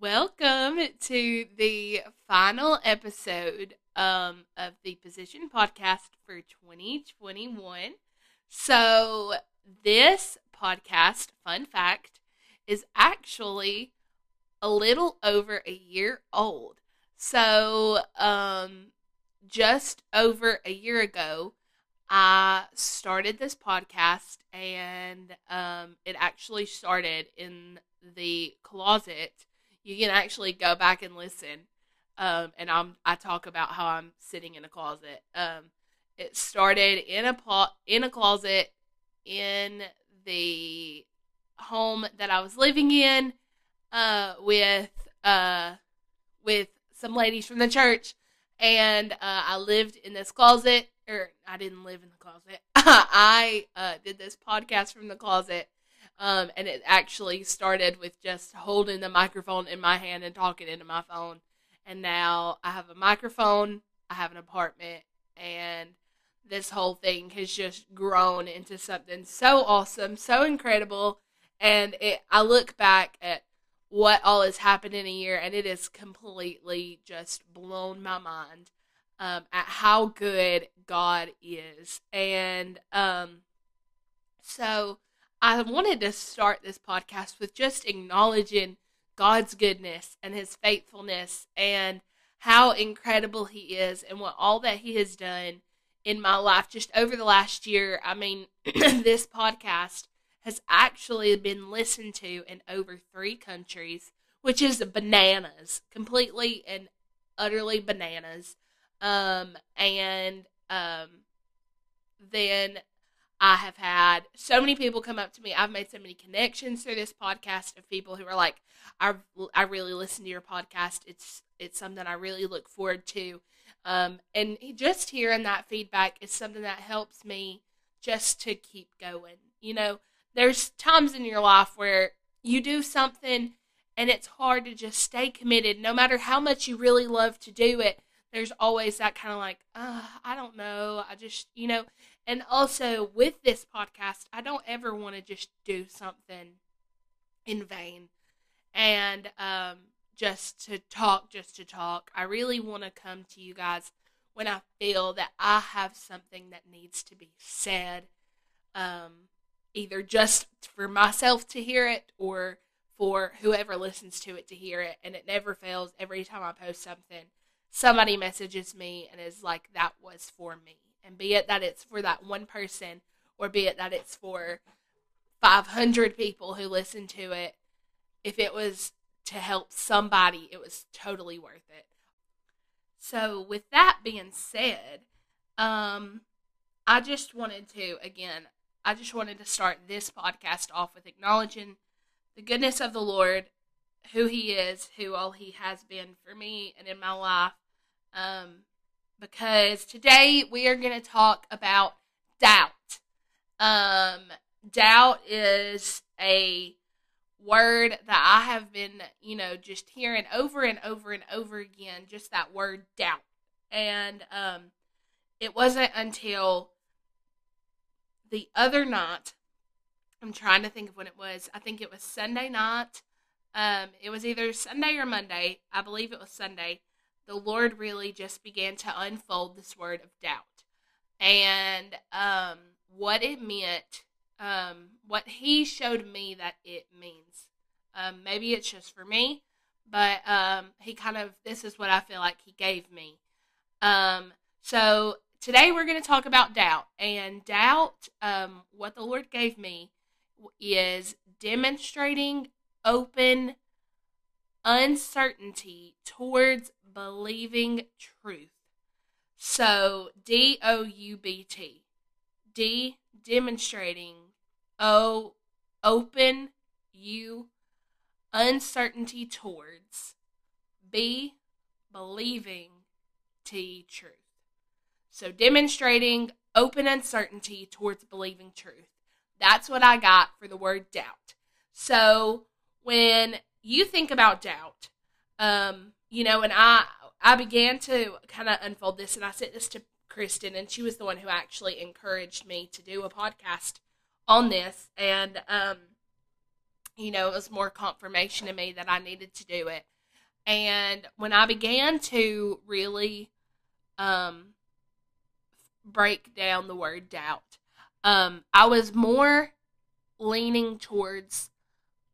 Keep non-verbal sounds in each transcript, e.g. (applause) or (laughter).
Welcome to the final episode um, of the Position Podcast for 2021. So, this podcast, fun fact, is actually a little over a year old. So, um, just over a year ago, I started this podcast, and um, it actually started in the closet you can actually go back and listen. Um, and I'm I talk about how I'm sitting in a closet. Um, it started in a po- in a closet in the home that I was living in uh, with uh, with some ladies from the church, and uh, I lived in this closet. Or I didn't live in the closet. (laughs) I uh, did this podcast from the closet um, and it actually started with just holding the microphone in my hand and talking into my phone. And now I have a microphone, I have an apartment, and this whole thing has just grown into something so awesome, so incredible. And it, I look back at what all has happened in a year, and it has completely just blown my mind um, at how good God is. And um, so I wanted to start this podcast with just acknowledging God's goodness and his faithfulness and how incredible he is and what all that he has done in my life just over the last year. I mean, (clears throat) this podcast has actually been listened to in over three countries, which is bananas, completely and utterly bananas. Um, and um, then I have had so many people come up to me. I've made so many connections through this podcast of people who are like, I, I really listen to your podcast. It's it's something I really look forward to. Um, and just hearing that feedback is something that helps me just to keep going. You know, there's times in your life where you do something and it's hard to just stay committed no matter how much you really love to do it. There's always that kind of like, I don't know. I just, you know, and also with this podcast, I don't ever want to just do something in vain and um, just to talk, just to talk. I really want to come to you guys when I feel that I have something that needs to be said, um, either just for myself to hear it or for whoever listens to it to hear it. And it never fails. Every time I post something, somebody messages me and is like, that was for me and be it that it's for that one person or be it that it's for 500 people who listen to it if it was to help somebody it was totally worth it. So with that being said um i just wanted to again i just wanted to start this podcast off with acknowledging the goodness of the lord who he is who all he has been for me and in my life. Um because today we are going to talk about doubt. Um, doubt is a word that I have been, you know, just hearing over and over and over again, just that word doubt. And um, it wasn't until the other night, I'm trying to think of when it was. I think it was Sunday night. Um, it was either Sunday or Monday. I believe it was Sunday the Lord really just began to unfold this word of doubt and um, what it meant, um, what He showed me that it means. Um, maybe it's just for me, but um, He kind of, this is what I feel like He gave me. Um, so today we're going to talk about doubt. And doubt, um, what the Lord gave me, is demonstrating open uncertainty towards believing truth. So D O U B T. D demonstrating O open U uncertainty towards B believing T truth. So demonstrating open uncertainty towards believing truth. That's what I got for the word doubt. So when you think about doubt, um, you know, and I I began to kind of unfold this, and I sent this to Kristen, and she was the one who actually encouraged me to do a podcast on this. And um, you know, it was more confirmation to me that I needed to do it. And when I began to really um, break down the word doubt, um, I was more leaning towards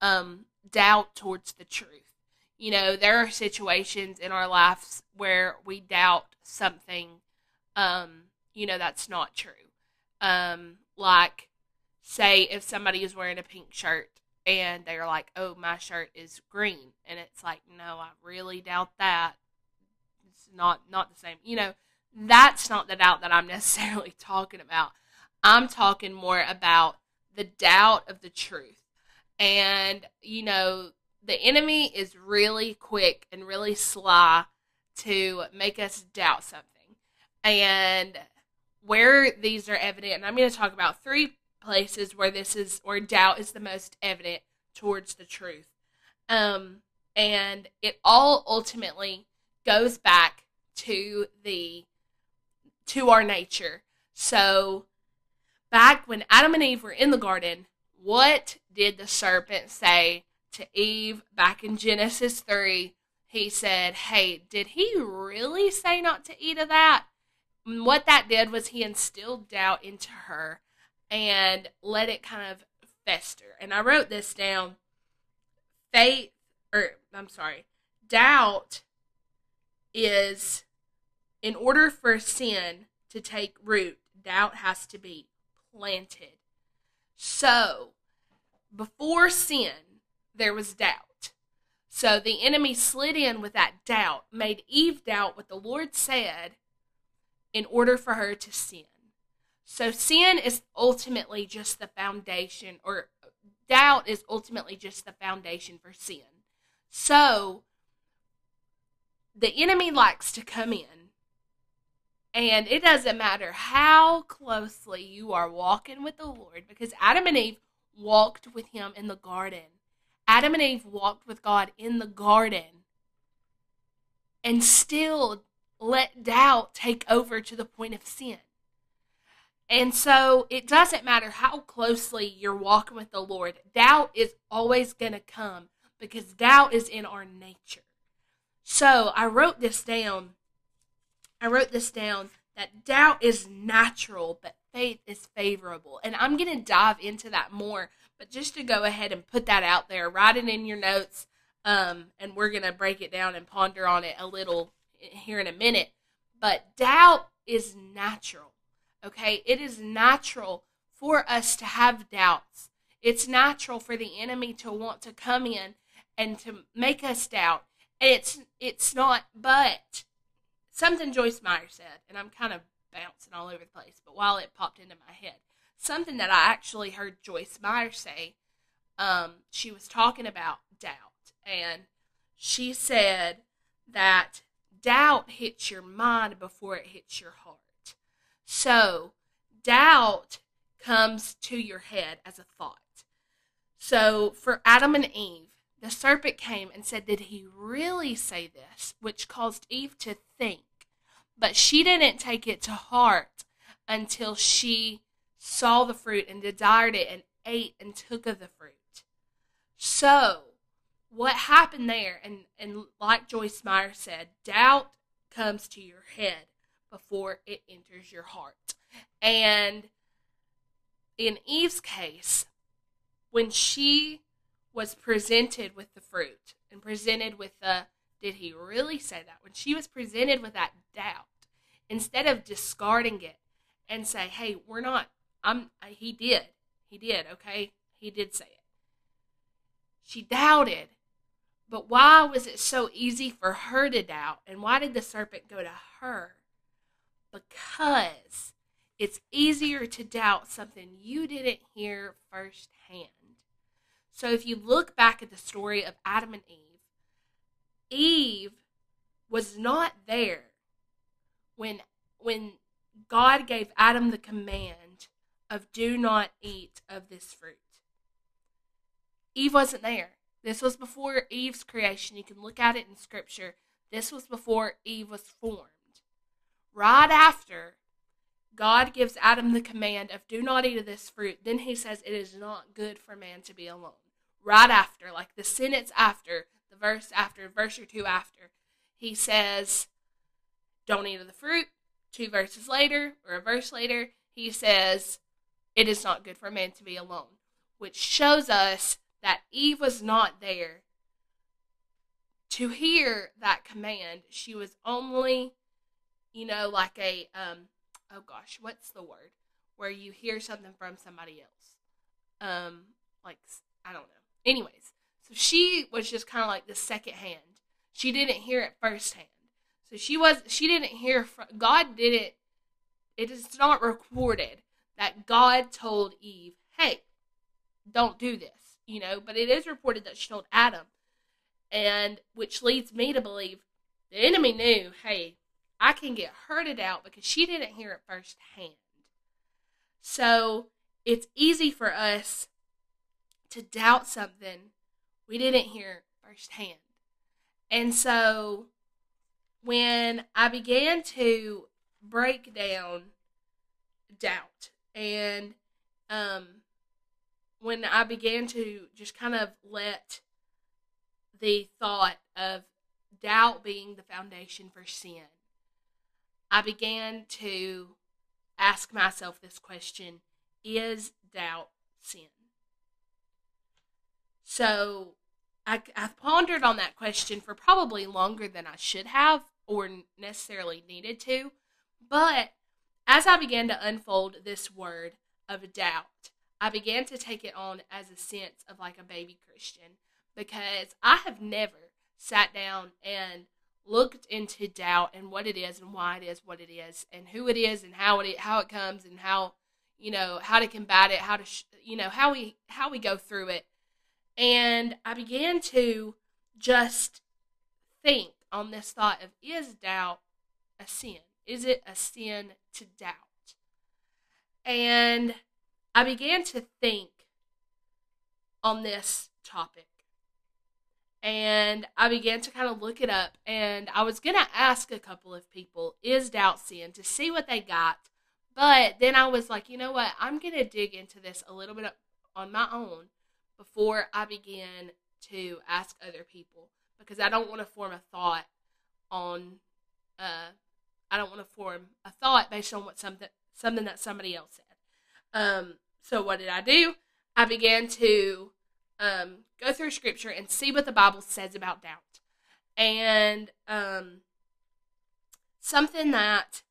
um, doubt towards the truth. You know, there are situations in our lives where we doubt something, um, you know, that's not true. Um, like, say, if somebody is wearing a pink shirt and they're like, "Oh, my shirt is green," and it's like, "No, I really doubt that. It's not not the same." You know, that's not the doubt that I'm (laughs) necessarily talking about. I'm talking more about the doubt of the truth. And you know, the enemy is really quick and really sly to make us doubt something. And where these are evident, and I'm going to talk about three places where this is where doubt is the most evident towards the truth. Um, and it all ultimately goes back to the to our nature. So back when Adam and Eve were in the garden, what did the serpent say to Eve back in Genesis 3? He said, Hey, did he really say not to eat of that? And what that did was he instilled doubt into her and let it kind of fester. And I wrote this down. Faith, or I'm sorry, doubt is in order for sin to take root, doubt has to be planted. So, before sin, there was doubt. So the enemy slid in with that doubt, made Eve doubt what the Lord said in order for her to sin. So sin is ultimately just the foundation, or doubt is ultimately just the foundation for sin. So the enemy likes to come in, and it doesn't matter how closely you are walking with the Lord, because Adam and Eve walked with him in the garden. Adam and Eve walked with God in the garden and still let doubt take over to the point of sin. And so it doesn't matter how closely you're walking with the Lord, doubt is always going to come because doubt is in our nature. So I wrote this down. I wrote this down that doubt is natural, but faith is favorable. And I'm going to dive into that more, but just to go ahead and put that out there, write it in your notes, um, and we're going to break it down and ponder on it a little here in a minute. But doubt is natural. Okay? It is natural for us to have doubts. It's natural for the enemy to want to come in and to make us doubt. It's it's not but something Joyce Meyer said, and I'm kind of bouncing all over the place, but while it popped into my head, something that I actually heard Joyce Meyer say, um, she was talking about doubt, and she said that doubt hits your mind before it hits your heart. So, doubt comes to your head as a thought. So, for Adam and Eve, the serpent came and said, Did he really say this? Which caused Eve to think. But she didn't take it to heart until she saw the fruit and desired it and ate and took of the fruit. So, what happened there, and, and like Joyce Meyer said, doubt comes to your head before it enters your heart. And in Eve's case, when she was presented with the fruit and presented with the, did he really say that? When she was presented with that doubt, instead of discarding it and say, hey, we're not, I'm, he did, he did, okay? He did say it. She doubted. But why was it so easy for her to doubt? And why did the serpent go to her? because it's easier to doubt something you didn't hear firsthand. So if you look back at the story of Adam and Eve, was not there when when God gave Adam the command of do not eat of this fruit. Eve wasn't there. This was before Eve's creation. You can look at it in scripture. This was before Eve was formed right after God gives Adam the command of do not eat of this fruit, then he says it is not good for man to be alone. right after, like the sentence after, the verse after, verse or two after, he says, Don't eat of the fruit. Two verses later, or a verse later, he says, It is not good for a man to be alone, which shows us that Eve was not there to hear that command. She was only, you know, like a, um, oh gosh, what's the word? Where you hear something from somebody else. Um, like, I don't know. Anyways, so she was just kind of like the second hand. She didn't hear it firsthand. So she was, she didn't hear, from, God didn't, it is not recorded that God told Eve, hey, don't do this, you know, but it is reported that she told Adam. And which leads me to believe the enemy knew, hey, I can get hurted out because she didn't hear it firsthand. So it's easy for us to doubt something we didn't hear firsthand. And so when I began to break down doubt and um, when I began to just kind of let the thought of doubt being the foundation for sin, I began to ask myself this question Is doubt sin? So I, I pondered on that question for probably longer than I should have or necessarily needed to. But as I began to unfold this word of doubt, I began to take it on as a sense of like a baby Christian because I have never sat down and looked into doubt and what it is and why it is what it is and who it is and how it how it comes and how you know how to combat it how to you know how we how we go through it and I began to just think on this thought of is doubt a sin is it a sin to doubt and I began to think on this topic and I began to kind of look it up. And I was going to ask a couple of people, is doubt sin, to see what they got. But then I was like, you know what? I'm going to dig into this a little bit on my own before I begin to ask other people because I don't want to form a thought on, uh, I don't want to form a thought based on what something something that somebody else said. Um, so what did I do? I began to um, go through scripture and see what the Bible says about doubt. And um, something that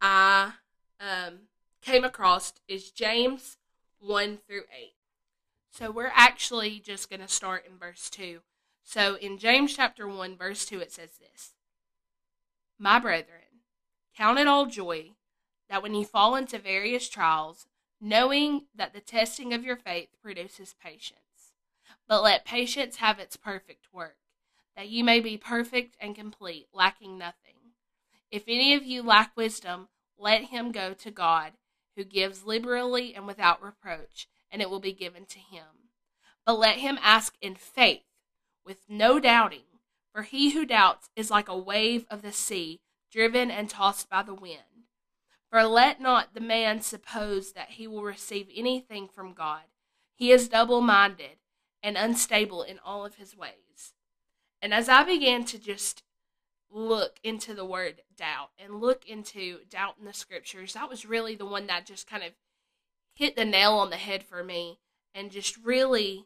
I um, came across is James 1 through 8. So we're actually just going to start in verse 2. So in James chapter 1, verse 2, it says this My brethren, count it all joy that when you fall into various trials, knowing that the testing of your faith produces patience. But let patience have its perfect work, that you may be perfect and complete, lacking nothing. If any of you lack wisdom, let him go to God, who gives liberally and without reproach, and it will be given to him. But let him ask in faith, with no doubting, for he who doubts is like a wave of the sea, driven and tossed by the wind. For let not the man suppose that he will receive anything from God. He is double minded and unstable in all of his ways. And as I began to just look into the word doubt and look into doubt in the scriptures, that was really the one that just kind of hit the nail on the head for me and just really,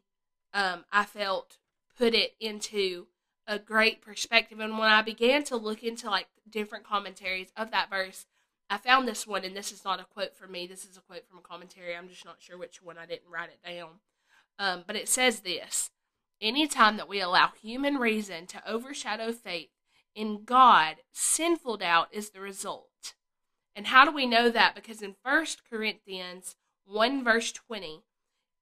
um, I felt put it into a great perspective. And when I began to look into like different commentaries of that verse, I found this one, and this is not a quote from me. This is a quote from a commentary. I'm just not sure which one. I didn't write it down. Um, but it says this anytime that we allow human reason to overshadow faith in God, sinful doubt is the result. And how do we know that? Because in 1 Corinthians 1, verse 20,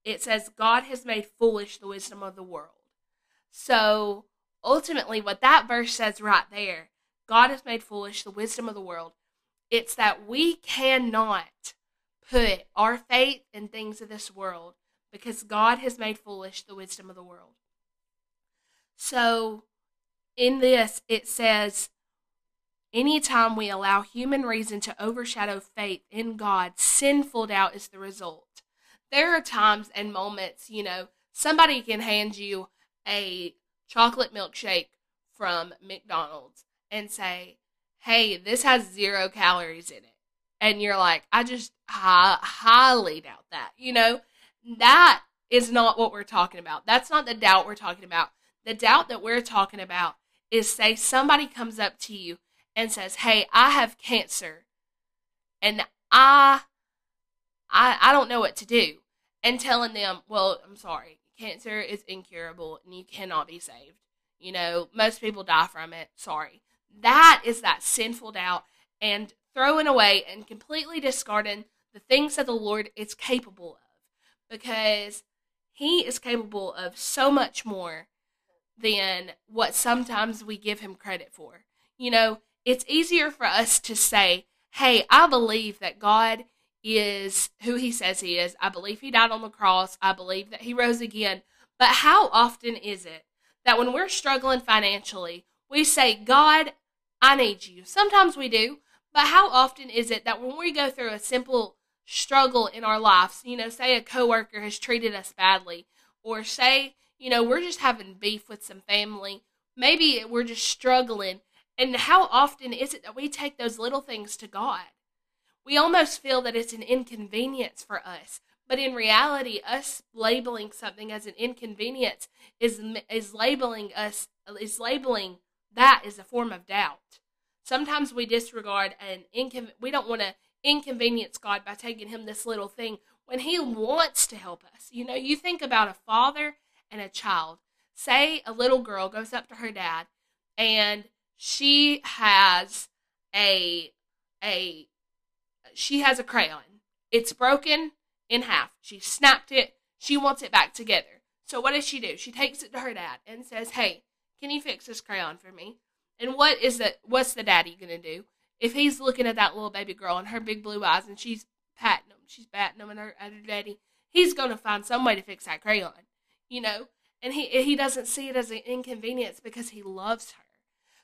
it says, God has made foolish the wisdom of the world. So ultimately, what that verse says right there, God has made foolish the wisdom of the world. It's that we cannot put our faith in things of this world because God has made foolish the wisdom of the world. So, in this, it says, anytime we allow human reason to overshadow faith in God, sinful doubt is the result. There are times and moments, you know, somebody can hand you a chocolate milkshake from McDonald's and say, hey, this has zero calories in it. And you're like, I just hi- highly doubt that. You know, that is not what we're talking about. That's not the doubt we're talking about. The doubt that we're talking about is say somebody comes up to you and says, "Hey, I have cancer." And I I I don't know what to do. And telling them, "Well, I'm sorry. Cancer is incurable and you cannot be saved." You know, most people die from it. Sorry. That is that sinful doubt and throwing away and completely discarding the things that the Lord is capable of because he is capable of so much more than what sometimes we give him credit for. You know, it's easier for us to say, hey, I believe that God is who he says he is. I believe he died on the cross. I believe that he rose again. But how often is it that when we're struggling financially, we say, God, I need you? Sometimes we do. But how often is it that when we go through a simple struggle in our lives, you know, say a coworker has treated us badly, or say, you know, we're just having beef with some family, maybe we're just struggling, and how often is it that we take those little things to God? We almost feel that it's an inconvenience for us, but in reality, us labeling something as an inconvenience is is labeling us is labeling that as a form of doubt. Sometimes we disregard and incon- we don't want to inconvenience God by taking him this little thing when he wants to help us. You know, you think about a father and a child. Say a little girl goes up to her dad and she has a a she has a crayon. It's broken in half. She snapped it. She wants it back together. So what does she do? She takes it to her dad and says, "Hey, can you fix this crayon for me?" And what is the what's the daddy gonna do? If he's looking at that little baby girl and her big blue eyes and she's patting him, she's batting him and her daddy, he's gonna find some way to fix that crayon, you know. And he he doesn't see it as an inconvenience because he loves her.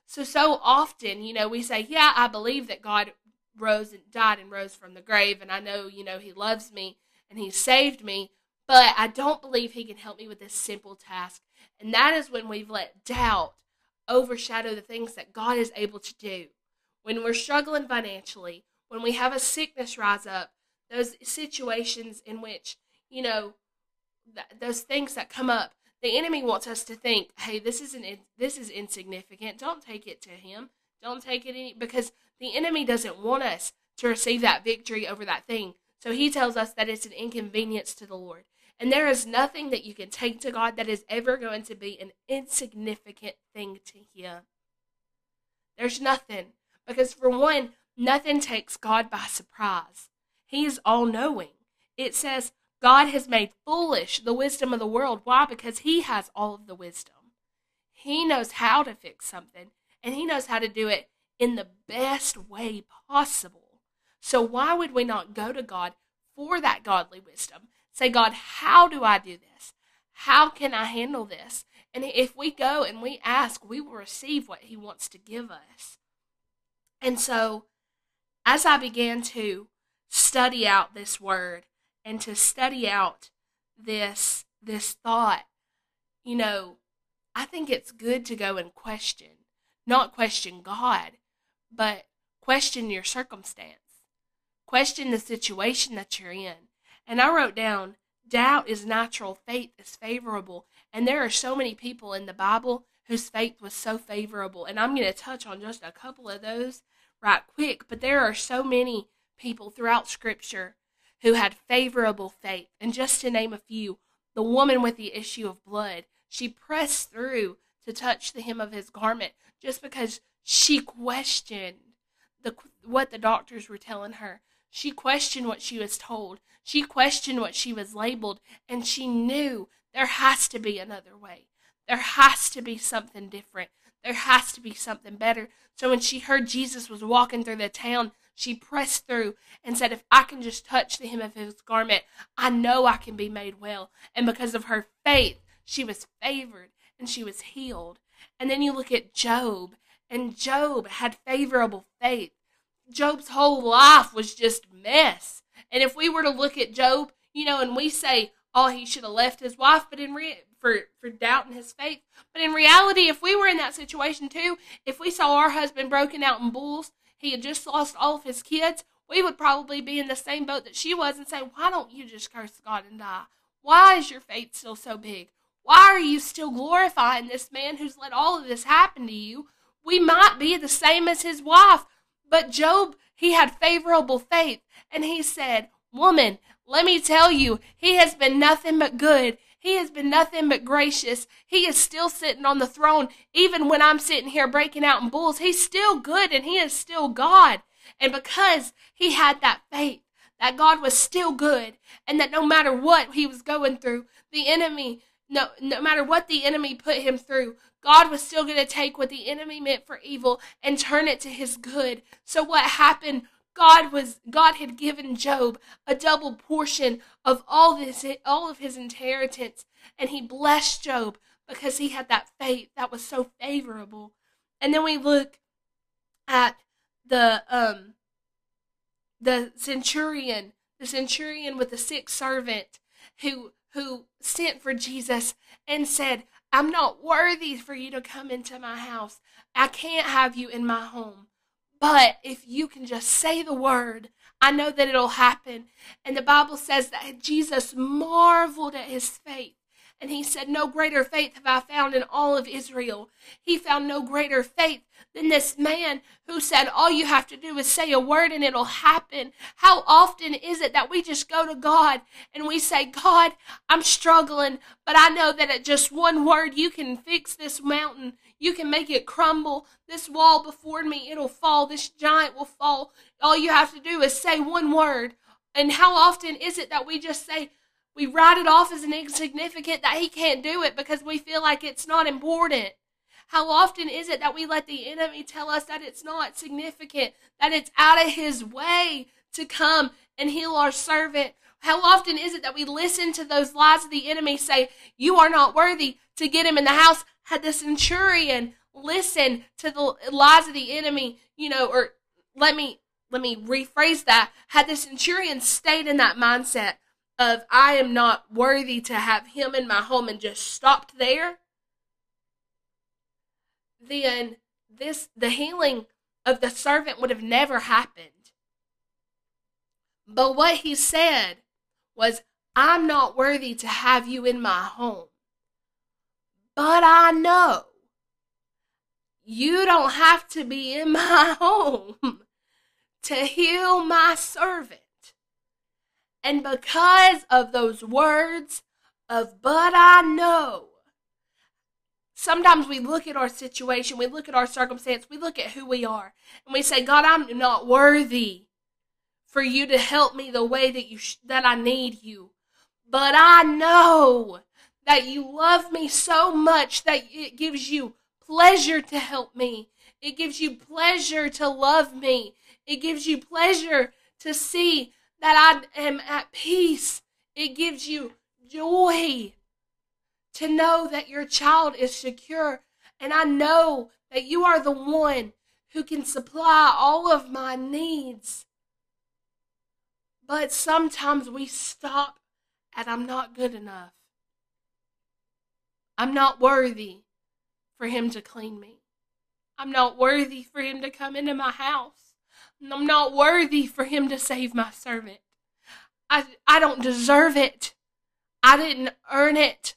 So so often, you know, we say, "Yeah, I believe that God rose and died and rose from the grave, and I know, you know, He loves me and He saved me." But I don't believe he can help me with this simple task. And that is when we've let doubt overshadow the things that God is able to do. When we're struggling financially, when we have a sickness rise up, those situations in which, you know, th- those things that come up, the enemy wants us to think, "Hey, this isn't this is insignificant. Don't take it to him. Don't take it any because the enemy doesn't want us to receive that victory over that thing. So he tells us that it's an inconvenience to the Lord. And there is nothing that you can take to God that is ever going to be an insignificant thing to Him. There's nothing. Because, for one, nothing takes God by surprise. He is all knowing. It says, God has made foolish the wisdom of the world. Why? Because He has all of the wisdom. He knows how to fix something, and He knows how to do it in the best way possible. So, why would we not go to God for that godly wisdom? Say, God, how do I do this? How can I handle this? And if we go and we ask, we will receive what He wants to give us. And so, as I began to study out this word and to study out this this thought, you know, I think it's good to go and question, not question God, but question your circumstance. Question the situation that you're in. And I wrote down doubt is natural, faith is favorable. And there are so many people in the Bible whose faith was so favorable. And I'm going to touch on just a couple of those right quick. But there are so many people throughout Scripture who had favorable faith. And just to name a few, the woman with the issue of blood, she pressed through to touch the hem of his garment just because she questioned the, what the doctors were telling her. She questioned what she was told. She questioned what she was labeled, and she knew there has to be another way. There has to be something different. There has to be something better. So when she heard Jesus was walking through the town, she pressed through and said, If I can just touch the hem of his garment, I know I can be made well. And because of her faith, she was favored and she was healed. And then you look at Job, and Job had favorable faith. Job's whole life was just mess. And if we were to look at Job, you know, and we say, oh, he should have left his wife, but in re- for for doubting his faith. But in reality, if we were in that situation too, if we saw our husband broken out in bulls, he had just lost all of his kids, we would probably be in the same boat that she was and say, Why don't you just curse God and die? Why is your faith still so big? Why are you still glorifying this man who's let all of this happen to you? We might be the same as his wife, but Job, he had favorable faith, and he said, Woman, let me tell you, he has been nothing but good. He has been nothing but gracious. He is still sitting on the throne. Even when I'm sitting here breaking out in bulls, he's still good and he is still God. And because he had that faith that God was still good and that no matter what he was going through, the enemy, no, no matter what the enemy put him through, God was still going to take what the enemy meant for evil and turn it to his good. So what happened God was God had given Job a double portion of all this all of his inheritance and he blessed Job because he had that faith that was so favorable. And then we look at the um the centurion, the centurion with the sick servant who who sent for Jesus and said, "I'm not worthy for you to come into my house. I can't have you in my home." But if you can just say the word, I know that it'll happen. And the Bible says that Jesus marveled at his faith. And he said, No greater faith have I found in all of Israel. He found no greater faith than this man who said, All you have to do is say a word and it'll happen. How often is it that we just go to God and we say, God, I'm struggling, but I know that at just one word you can fix this mountain. You can make it crumble. This wall before me, it'll fall. This giant will fall. All you have to do is say one word. And how often is it that we just say, we write it off as an insignificant that he can't do it because we feel like it's not important? How often is it that we let the enemy tell us that it's not significant, that it's out of his way to come and heal our servant? How often is it that we listen to those lies of the enemy say, You are not worthy to get him in the house? Had the centurion listen to the lies of the enemy, you know, or let me let me rephrase that. Had the centurion stayed in that mindset of I am not worthy to have him in my home and just stopped there, then this the healing of the servant would have never happened. But what he said was, I'm not worthy to have you in my home. But I know you don't have to be in my (laughs) home to heal my servant. And because of those words of, but I know, sometimes we look at our situation, we look at our circumstance, we look at who we are, and we say, God, I'm not worthy for you to help me the way that you sh- that I need you. But I know that you love me so much that it gives you pleasure to help me. It gives you pleasure to love me. It gives you pleasure to see that I am at peace. It gives you joy to know that your child is secure. And I know that you are the one who can supply all of my needs. But sometimes we stop at I'm not good enough. I'm not worthy for him to clean me. I'm not worthy for him to come into my house. I'm not worthy for him to save my servant. I, I don't deserve it. I didn't earn it.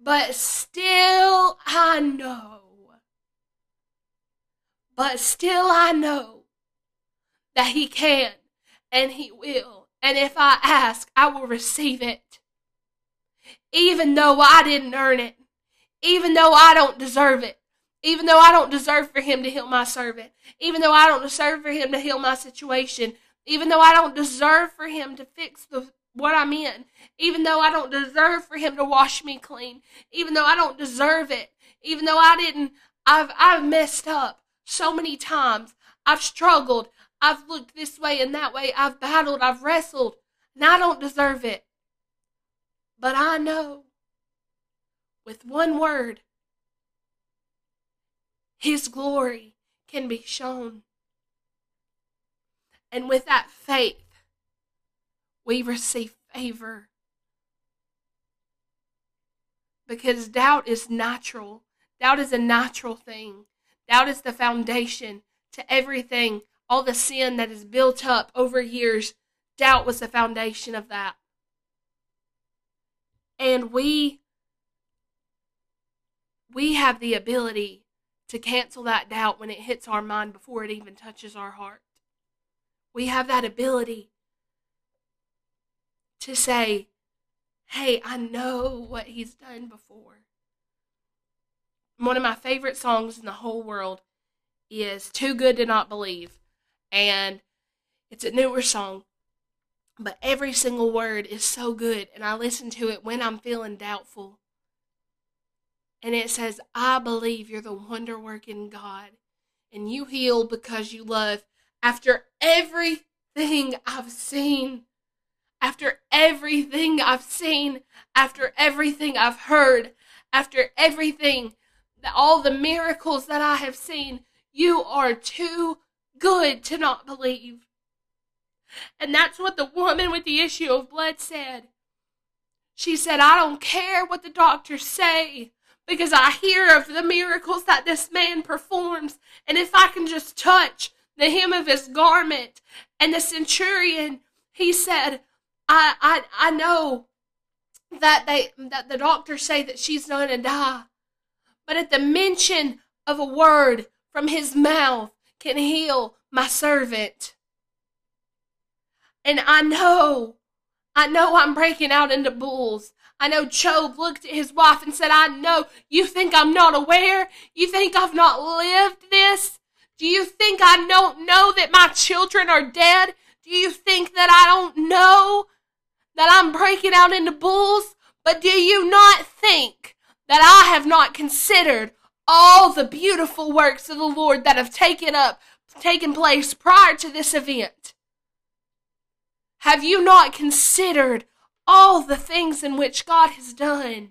But still, I know. But still, I know that he can and he will. And if I ask, I will receive it. Even though I didn't earn it even though I don't deserve it. Even though I don't deserve for him to heal my servant. Even though I don't deserve for him to heal my situation. Even though I don't deserve for him to fix the what I'm in. Even though I don't deserve for him to wash me clean. Even though I don't deserve it. Even though I didn't I've I've messed up so many times. I've struggled. I've looked this way and that way. I've battled. I've wrestled. And I don't deserve it. But I know with one word, His glory can be shown. And with that faith, we receive favor. because doubt is natural. Doubt is a natural thing. Doubt is the foundation to everything. All the sin that is built up over years, doubt was the foundation of that. And we we have the ability to cancel that doubt when it hits our mind before it even touches our heart. We have that ability to say, Hey, I know what he's done before. One of my favorite songs in the whole world is Too Good to Not Believe. And it's a newer song, but every single word is so good. And I listen to it when I'm feeling doubtful. And it says, I believe you're the wonder working God. And you heal because you love. After everything I've seen, after everything I've seen, after everything I've heard, after everything, all the miracles that I have seen, you are too good to not believe. And that's what the woman with the issue of blood said. She said, I don't care what the doctors say because I hear of the miracles that this man performs. And if I can just touch the hem of his garment. And the centurion, he said, I, I, I know that they, that the doctors say that she's going to die. But at the mention of a word from his mouth can heal my servant. And I know, I know I'm breaking out into bulls. I know Job looked at his wife and said, I know you think I'm not aware. You think I've not lived this. Do you think I don't know that my children are dead? Do you think that I don't know that I'm breaking out into bulls? But do you not think that I have not considered all the beautiful works of the Lord that have taken up taken place prior to this event? Have you not considered all the things in which God has done?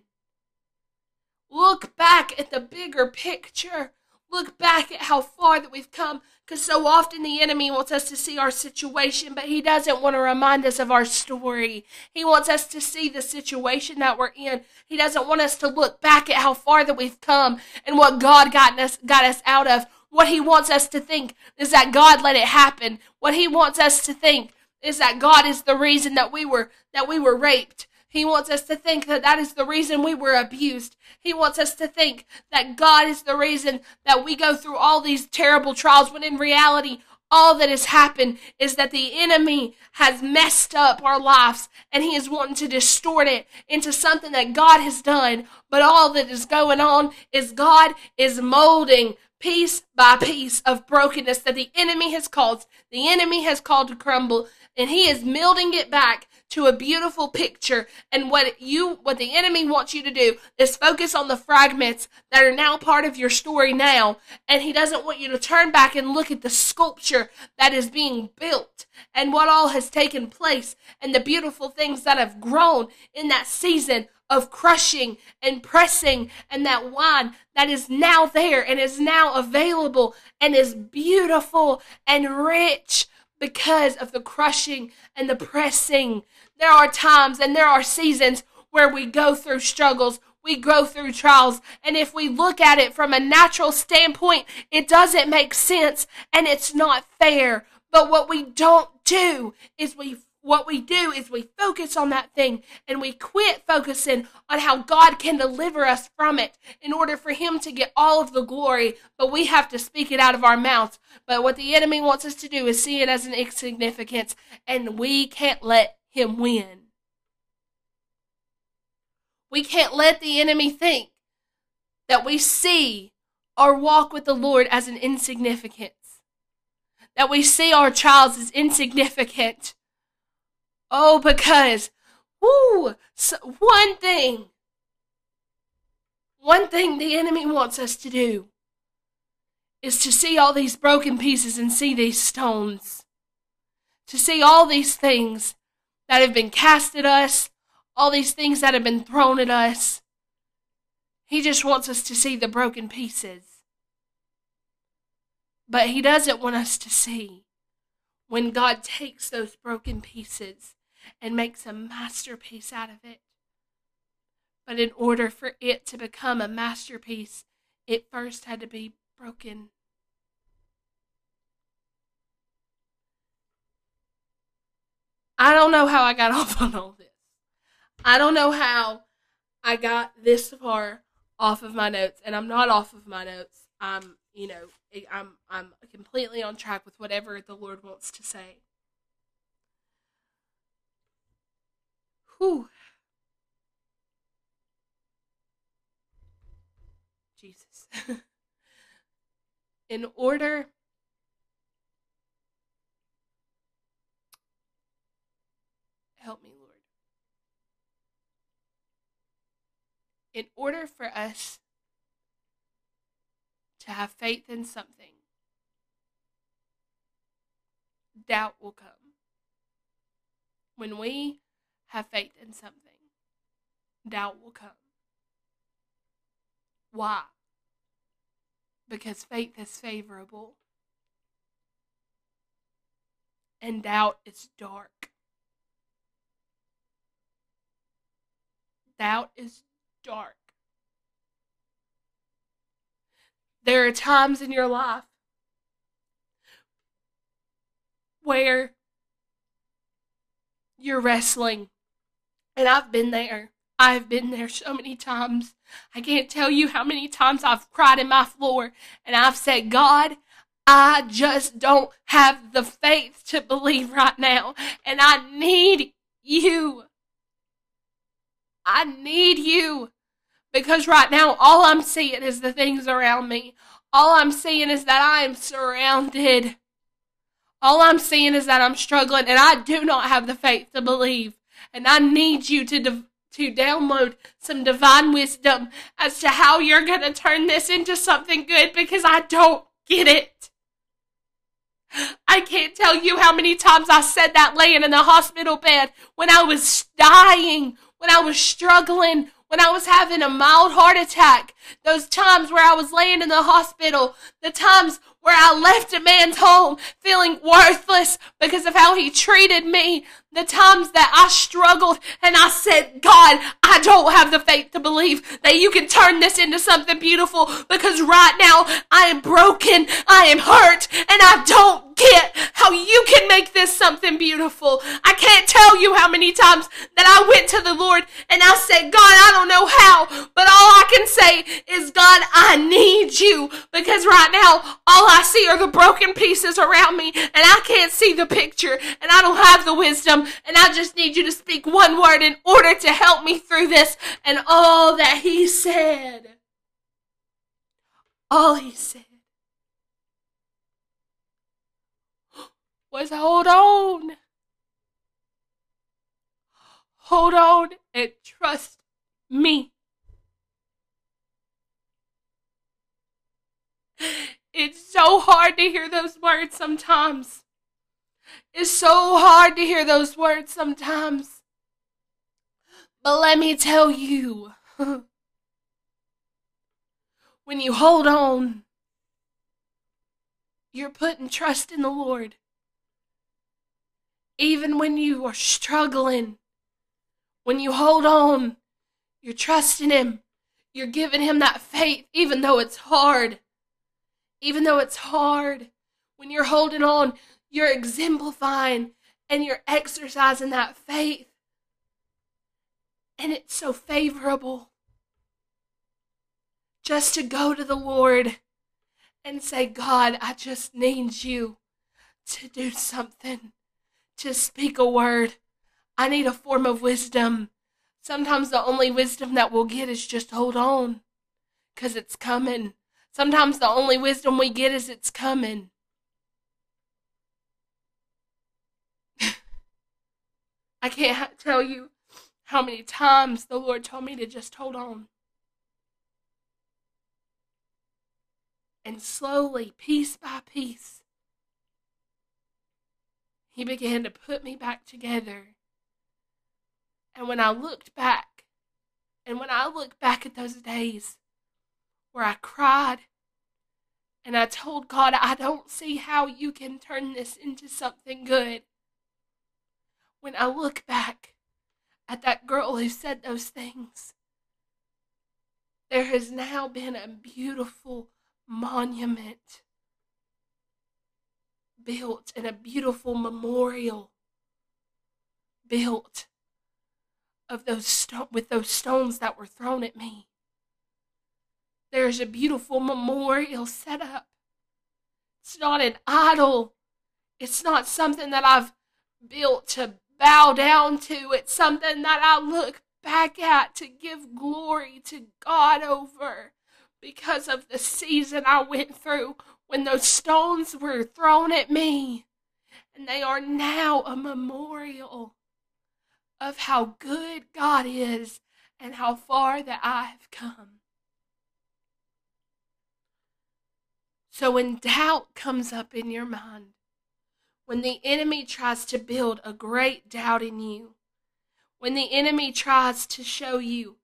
Look back at the bigger picture. Look back at how far that we've come. Because so often the enemy wants us to see our situation, but he doesn't want to remind us of our story. He wants us to see the situation that we're in. He doesn't want us to look back at how far that we've come and what God got us, got us out of. What he wants us to think is that God let it happen. What he wants us to think is that God is the reason that we were that we were raped. He wants us to think that that is the reason we were abused. He wants us to think that God is the reason that we go through all these terrible trials when in reality all that has happened is that the enemy has messed up our lives and he is wanting to distort it into something that God has done. But all that is going on is God is molding piece by piece of brokenness that the enemy has caused, the enemy has called to crumble, and he is milding it back to a beautiful picture. And what you, what the enemy wants you to do is focus on the fragments that are now part of your story now. And he doesn't want you to turn back and look at the sculpture that is being built and what all has taken place and the beautiful things that have grown in that season of crushing and pressing and that wine that is now there and is now available and is beautiful and rich because of the crushing and the pressing. There are times and there are seasons where we go through struggles, we go through trials, and if we look at it from a natural standpoint, it doesn't make sense and it's not fair. But what we don't do is we what we do is we focus on that thing and we quit focusing on how God can deliver us from it in order for Him to get all of the glory. But we have to speak it out of our mouths. But what the enemy wants us to do is see it as an insignificance, and we can't let Him win. We can't let the enemy think that we see our walk with the Lord as an insignificance, that we see our trials as insignificant Oh, because, whoo, so one thing, one thing the enemy wants us to do is to see all these broken pieces and see these stones. To see all these things that have been cast at us, all these things that have been thrown at us. He just wants us to see the broken pieces. But he doesn't want us to see when God takes those broken pieces and makes a masterpiece out of it. But in order for it to become a masterpiece, it first had to be broken. I don't know how I got (laughs) off on all this. I don't know how I got this far off of my notes, and I'm not off of my notes. I'm, you know, I'm I'm completely on track with whatever the Lord wants to say. Whew. Jesus. (laughs) In order help me, Lord. In order for us to have faith in something, doubt will come. When we have faith in something, doubt will come. Why? Because faith is favorable and doubt is dark. Doubt is dark. There are times in your life where you're wrestling. And I've been there. I've been there so many times. I can't tell you how many times I've cried in my floor and I've said, God, I just don't have the faith to believe right now. And I need you. I need you. Because right now, all I'm seeing is the things around me. All I'm seeing is that I am surrounded. All I'm seeing is that I'm struggling and I do not have the faith to believe. And I need you to, de- to download some divine wisdom as to how you're going to turn this into something good because I don't get it. I can't tell you how many times I said that laying in the hospital bed when I was dying, when I was struggling, when I was having a mild heart attack, those times where I was laying in the hospital, the times where I left a man's home feeling worthless because of how he treated me, the times that I struggled and I said, God, I don't have the faith to believe that you can turn this into something beautiful because right now I am broken, I am hurt, and I don't get how you can make this something beautiful. I can't tell you how many times that I went to the Lord and I said, God, I don't know how, but all I can say is, God, I need you because right now all I see are the broken pieces around me and I can't see the picture and I don't have the wisdom and I just need you to speak one word in order to help me through this. And all that he said, all he said was hold on. Hold on and trust me. It's so hard to hear those words sometimes. It's so hard to hear those words sometimes. But let me tell you, (laughs) when you hold on, you're putting trust in the Lord. Even when you are struggling, when you hold on, you're trusting Him. You're giving Him that faith, even though it's hard. Even though it's hard. When you're holding on, you're exemplifying and you're exercising that faith. And it's so favorable just to go to the Lord and say, God, I just need you to do something, to speak a word. I need a form of wisdom. Sometimes the only wisdom that we'll get is just hold on, because it's coming. Sometimes the only wisdom we get is it's coming. (laughs) I can't tell you how many times the Lord told me to just hold on. And slowly, piece by piece, He began to put me back together. And when I looked back, and when I look back at those days where I cried and I told God, I don't see how you can turn this into something good when I look back at that girl who said those things, there has now been a beautiful monument built and a beautiful memorial built of those sto- with those stones that were thrown at me. There's a beautiful memorial set up. It's not an idol. It's not something that I've built to bow down to. It's something that I look back at to give glory to God over because of the season I went through when those stones were thrown at me. And they are now a memorial of how good God is and how far that I have come. So when doubt comes up in your mind, when the enemy tries to build a great doubt in you, when the enemy tries to show you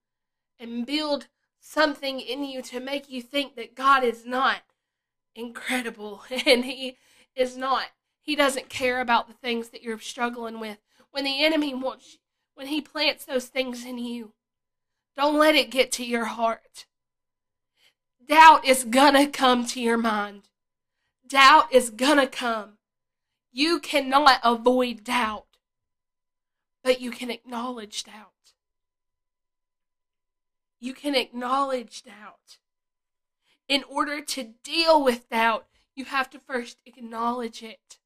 and build something in you to make you think that God is not incredible (laughs) and He is not, He doesn't care about the things that you're struggling with. When the enemy wants, when He plants those things in you, don't let it get to your heart. Doubt is gonna come to your mind. Doubt is gonna come. You cannot avoid doubt, but you can acknowledge doubt. You can acknowledge doubt. In order to deal with doubt, you have to first acknowledge it.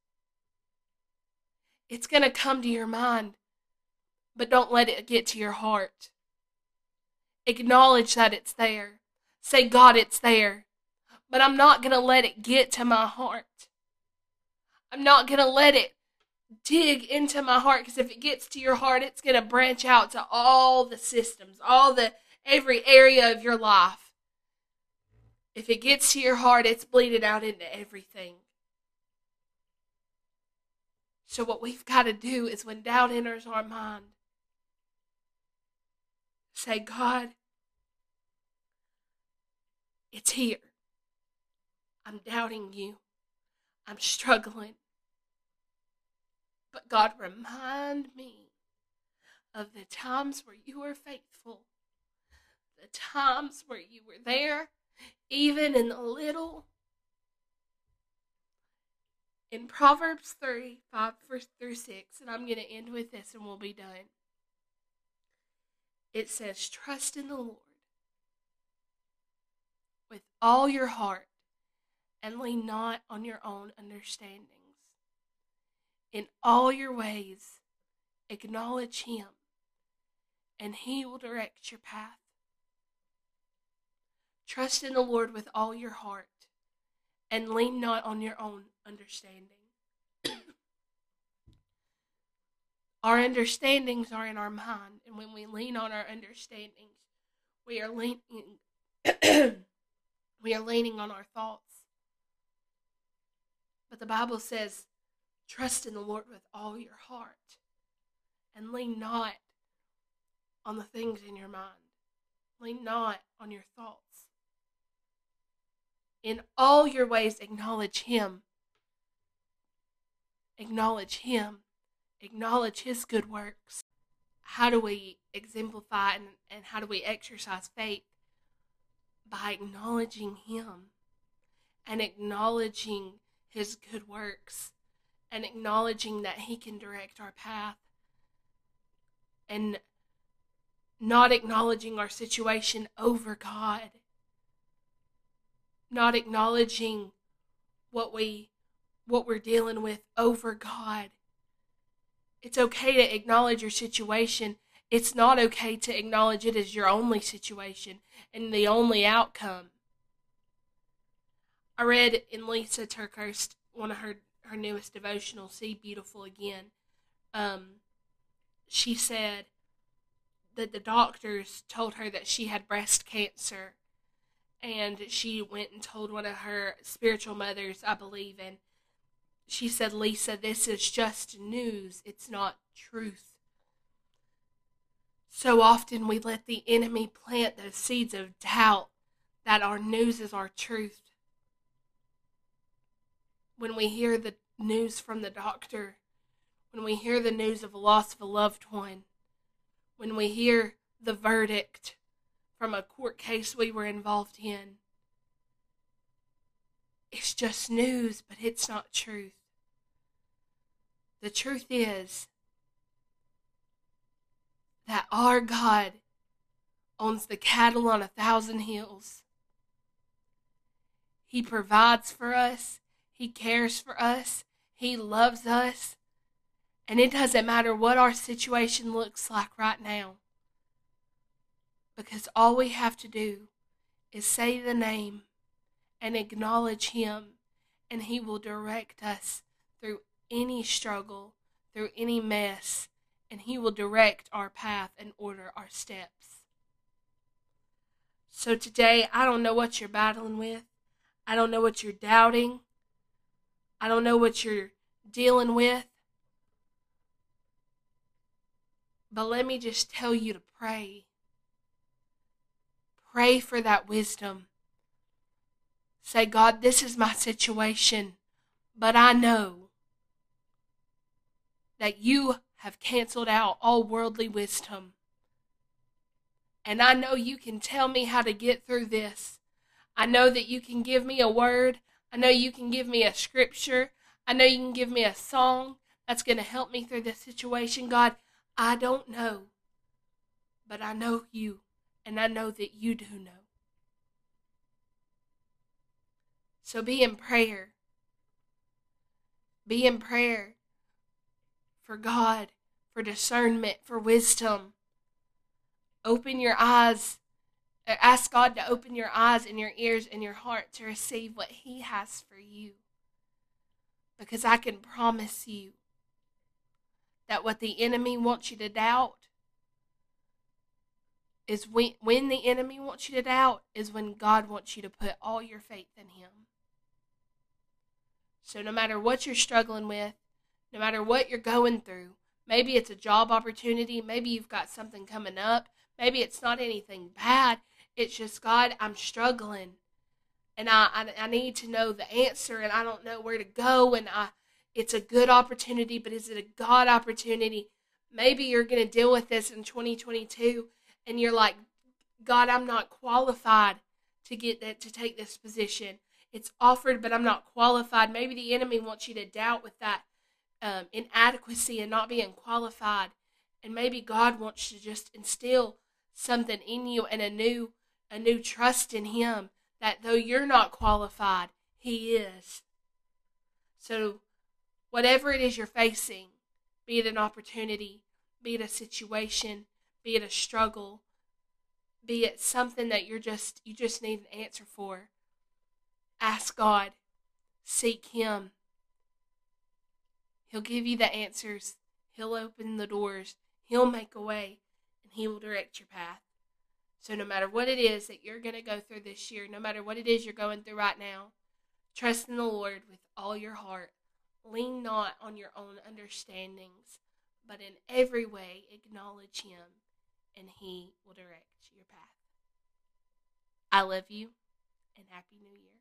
It's going to come to your mind, but don't let it get to your heart. Acknowledge that it's there. Say, God, it's there. But I'm not going to let it get to my heart. I'm not going to let it dig into my heart because if it gets to your heart, it's going to branch out to all the systems, all the every area of your life. If it gets to your heart, it's bleeding out into everything. So, what we've got to do is when doubt enters our mind, say, God, it's here. I'm doubting you. I'm struggling. But God, remind me of the times where you were faithful, the times where you were there, even in the little. In Proverbs 3 5 through 6, and I'm going to end with this and we'll be done. It says, Trust in the Lord with all your heart and lean not on your own understandings. In all your ways, acknowledge Him, and He will direct your path. Trust in the Lord with all your heart, and lean not on your own understanding. (clears throat) our understandings are in our mind, and when we lean on our understandings, we are leaning (clears throat) we are leaning on our thoughts. But the Bible says, trust in the Lord with all your heart and lean not on the things in your mind. Lean not on your thoughts. In all your ways, acknowledge Him. Acknowledge Him. Acknowledge His good works. How do we exemplify and, and how do we exercise faith? By acknowledging Him and acknowledging His good works and acknowledging that He can direct our path and not acknowledging our situation over God, not acknowledging what we what we're dealing with over God. It's okay to acknowledge your situation. It's not okay to acknowledge it as your only situation and the only outcome. I read in Lysa TerKeurst, one of her, her newest devotional, See Beautiful Again. Um, she said that the doctors told her that she had breast cancer. And she went and told one of her spiritual mothers, I believe, and she said, Lysa, this is just news. It's not truth. So often we let the enemy plant those seeds of doubt that our news is our truth. When we hear the news from the doctor, when we hear the news of the loss of a loved one, when we hear the verdict from a court case we were involved in. It's just news, but it's not truth. The truth is that our God owns the cattle on a thousand hills. He provides for us, He cares for us, He loves us, and it doesn't matter what our situation looks like right now. Because all we have to do is say the name and acknowledge Him, and He will direct us through any struggle, through any mess, and He will direct our path and order our steps. So today, I don't know what you're battling with. I don't know what you're doubting. I don't know what you're dealing with. But let me just tell you to pray. Pray for that wisdom. Say, God, this is my situation, but I know that you have canceled out all worldly wisdom. And I know you can tell me how to get through this. I know that you can give me a word. I know you can give me a scripture. I know you can give me a song that's going to help me through this situation. God, I don't know, but I know you, and I know that you do know. So be in prayer. Be in prayer for God, for discernment, for wisdom. Open your eyes. Uh, ask God to open your eyes and your ears and your heart to receive what He has for you. Because I can promise you that what the enemy wants you to doubt is when, when the enemy wants you to doubt is when God wants you to put all your faith in Him. So, no matter what you're struggling with, no matter what you're going through, maybe it's a job opportunity, maybe you've got something coming up, maybe it's not anything bad, it's just, God, I'm struggling. And I, I, I need to know the answer, and I don't know where to go, and I, it's a good opportunity, but is it a God opportunity? Maybe you're going to deal with this in 2022, and you're like, God, I'm not qualified to get that to take this position it's offered, but I'm not qualified. Maybe the enemy wants you to doubt with that um, inadequacy and not being qualified. And maybe God wants to just instill something in you and a new a new trust in him that though you're not qualified, he is. So whatever it is you're facing, be it an opportunity, be it a situation, be it a struggle, be it something that you're just you just need an answer for. Ask God. Seek Him. He'll give you the answers. He'll open the doors. He'll make a way. And He will direct your path. So, no matter what it is that you're going to go through this year, no matter what it is you're going through right now, trust in the Lord with all your heart. Lean not on your own understandings, but in every way acknowledge Him, and He will direct your path. I love you, and Happy New Year.